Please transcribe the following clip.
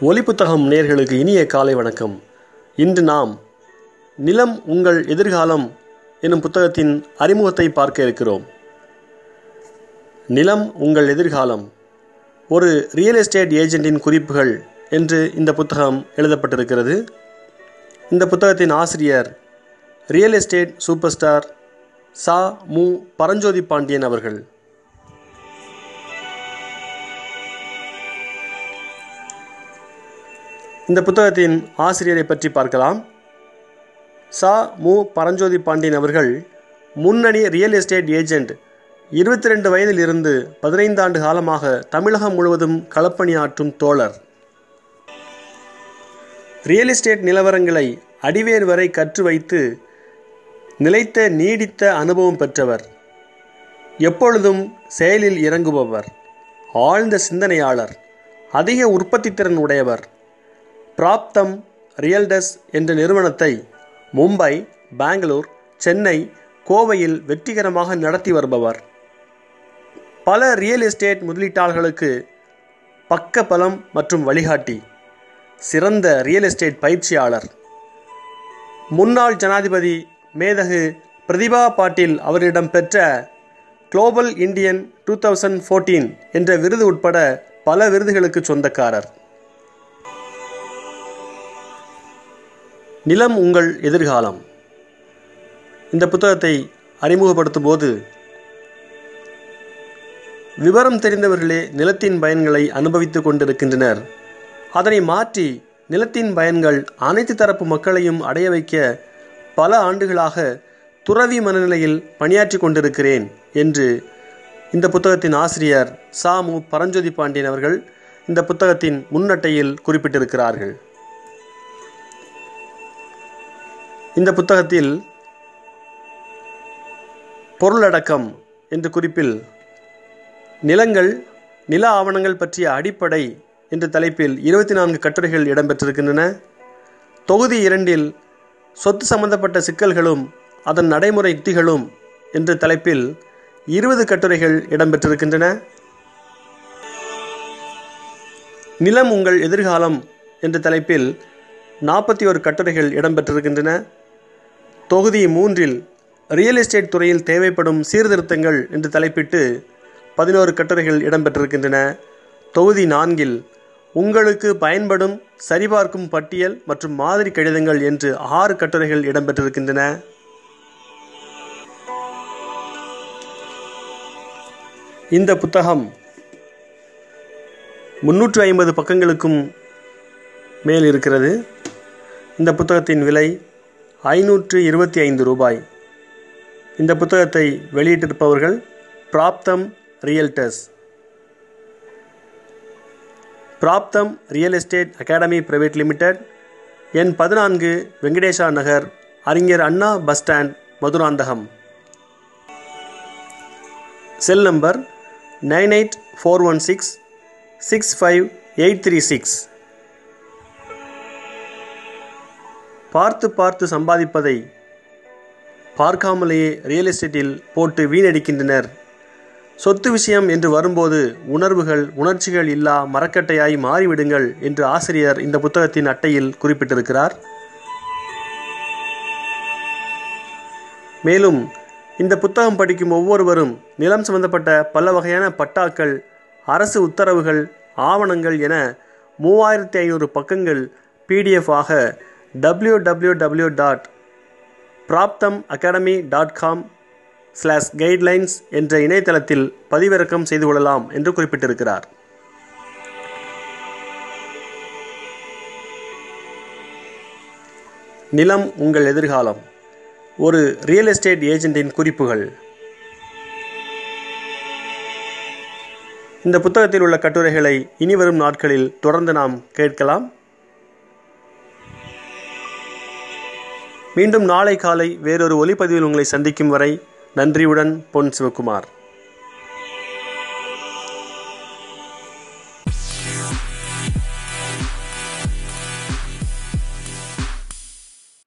ஒலி புத்தகம் நேர்களுக்கு இனிய காலை வணக்கம். இன்று நாம் நிலம் உங்கள் எதிர்காலம் எனும் புத்தகத்தின் அறிமுகத்தை பார்க்க இருக்கிறோம். நிலம் உங்கள் எதிர்காலம். ஒரு ரியல் எஸ்டேட் ஏஜென்ட்டின் குறிப்புகள் என்று இந்த புத்தகம் எழுதப்பட்டிருக்கிறது. இந்த புத்தகத்தின் ஆசிரியர் ரியல் எஸ்டேட் சூப்பர் ஸ்டார் சா மு பரஞ்சோதி பாண்டியன் அவர்கள். இந்த புத்தகத்தின் ஆசிரியரை பற்றி பார்க்கலாம். சா. மு. பரஞ்சோதி பாண்டியன் அவர்கள் முன்னணி ரியல் எஸ்டேட் ஏஜெண்ட் இருபத்தி ரெண்டு வயதில் இருந்து பதினைந்து ஆண்டு காலமாக தமிழகம் முழுவதும் களப்பணியாற்றும் தோழர். ரியல் எஸ்டேட் நிலவரங்களை அடிவேர் வரை கற்று வைத்து நிலைத்த நீடித்த அனுபவம் பெற்றவர். எப்பொழுதும் செயலில் இறங்குபவர். ஆழ்ந்த சிந்தனையாளர். அதிக உற்பத்தி திறன் உடையவர். பிராப்தம் ரியல்டஸ் என்ற நிறுவனத்தை மும்பை பெங்களூர் சென்னை கோவையில் வெற்றிகரமாக நடத்தி வருபவர். பல ரியல் எஸ்டேட் முதலீட்டாளர்களுக்கு பக்க பலம் மற்றும் வழிகாட்டி சிறந்த ரியல் எஸ்டேட் பயிற்சியாளர். முன்னாள் ஜனாதிபதி மேதகு பிரதிபா பாட்டீல் அவரிடம் பெற்ற Global Indian two thousand fourteen என்ற விருது உட்பட பல விருதுகளுக்கு சொந்தக்காரர். நிலம் உங்கள் எதிர்காலம். இந்த புத்தகத்தை அறிமுகப்படுத்தும் போது விவரம் தெரிந்தவர்களே நிலத்தின் பயன்களை அனுபவித்துக் கொண்டிருக்கின்றனர். அதனை மாற்றி நிலத்தின் பயன்கள் அனைத்து தரப்பு மக்களையும் அடைய வைக்க பல ஆண்டுகளாக துறவி மனநிலையில் பணியாற்றி கொண்டிருக்கிறேன் என்று இந்த புத்தகத்தின் ஆசிரியர் சாமு பரஞ்சோதி பாண்டியன் அவர்கள் இந்த புத்தகத்தின் முன்னட்டையில் குறிப்பிட்டிருக்கிறார்கள். இந்த புத்தகத்தில் பொருளடக்கம் என்ற குறிப்பில் நிலங்கள் நில ஆவணங்கள் பற்றிய அடிப்படை என்ற தலைப்பில் இருபத்தி நான்கு கட்டுரைகள் இடம்பெற்றிருக்கின்றன. தொகுதி இரண்டில் சொத்து சம்பந்தப்பட்ட சிக்கல்களும் அதன் நடைமுறை யுக்திகளும் என்ற தலைப்பில் இருபது கட்டுரைகள் இடம்பெற்றிருக்கின்றன. நிலம் உங்கள் எதிர்காலம் என்ற தலைப்பில் நாற்பத்தி ஒரு கட்டுரைகள் இடம்பெற்றிருக்கின்றன. தொகுதி மூன்றில் ரியல் எஸ்டேட் துறையில் தேவைப்படும் சீர்திருத்தங்கள் என்று தலைப்பிட்டு பதினோரு கட்டுரைகள் இடம்பெற்றிருக்கின்றன. தொகுதி நான்கில் உங்களுக்கு பயன்படும் சரிபார்க்கும் பட்டியல் மற்றும் மாதிரி கடிதங்கள் என்று ஆறு கட்டுரைகள் இடம்பெற்றிருக்கின்றன. இந்த புத்தகம் முன்னூற்று ஐம்பது பக்கங்களுக்கும் மேல் இருக்கிறது. இந்த புத்தகத்தின் விலை ஐநூற்று இருபத்தி ஐந்து ரூபாய். இந்த புத்தகத்தை வெளியிட்டிருப்பவர்கள் Praptham realtors. Praptham real estate academy private limited எண் பதினான்கு வெங்கடேஷா நகர் அறிஞர் Anna bus stand Madurantakam. Cell number nine eight four one six six five eight three six. பார்த்து பார்த்து சம்பாதிப்பதை பார்க்காமலேயே ரியல் எஸ்டேட்டில் போட்டு வீணடிக்கின்றனர். சொத்து விஷயம் என்று வரும்போது உணர்வுகள் உணர்ச்சிகள் இல்லா மரக்கட்டையாய் மாறிவிடுங்கள் என்று ஆசிரியர் இந்த புத்தகத்தின் அட்டையில் குறிப்பிட்டிருக்கிறார். மேலும் இந்த புத்தகம் படிக்கும் ஒவ்வொருவரும் நிலம் சம்பந்தப்பட்ட பல வகையான பட்டாக்கள் அரசு உத்தரவுகள் ஆவணங்கள் என மூவாயிரத்தி ஐநூறு பக்கங்கள் பிடிஎஃப் ஆக W dot Praptham academy dot com slash guidelines என்ற இணையதளத்தில் பதிவிறக்கம் செய்து கொள்ளலாம் என்று குறிப்பிட்டிருக்கிறார். நிலம் உங்கள் எதிர்காலம். ஒரு ரியல் எஸ்டேட் ஏஜென்ட்டின் குறிப்புகள். இந்த புத்தகத்தில் உள்ள கட்டுரைகளை இனிவரும் நாட்களில் தொடர்ந்து நாம் கேட்கலாம். மீண்டும் நாளை காலை வேறொரு ஒலிப்பதிவில் உங்களை சந்திக்கும் வரை நன்றியுடன் பொன் சிவகுமார்.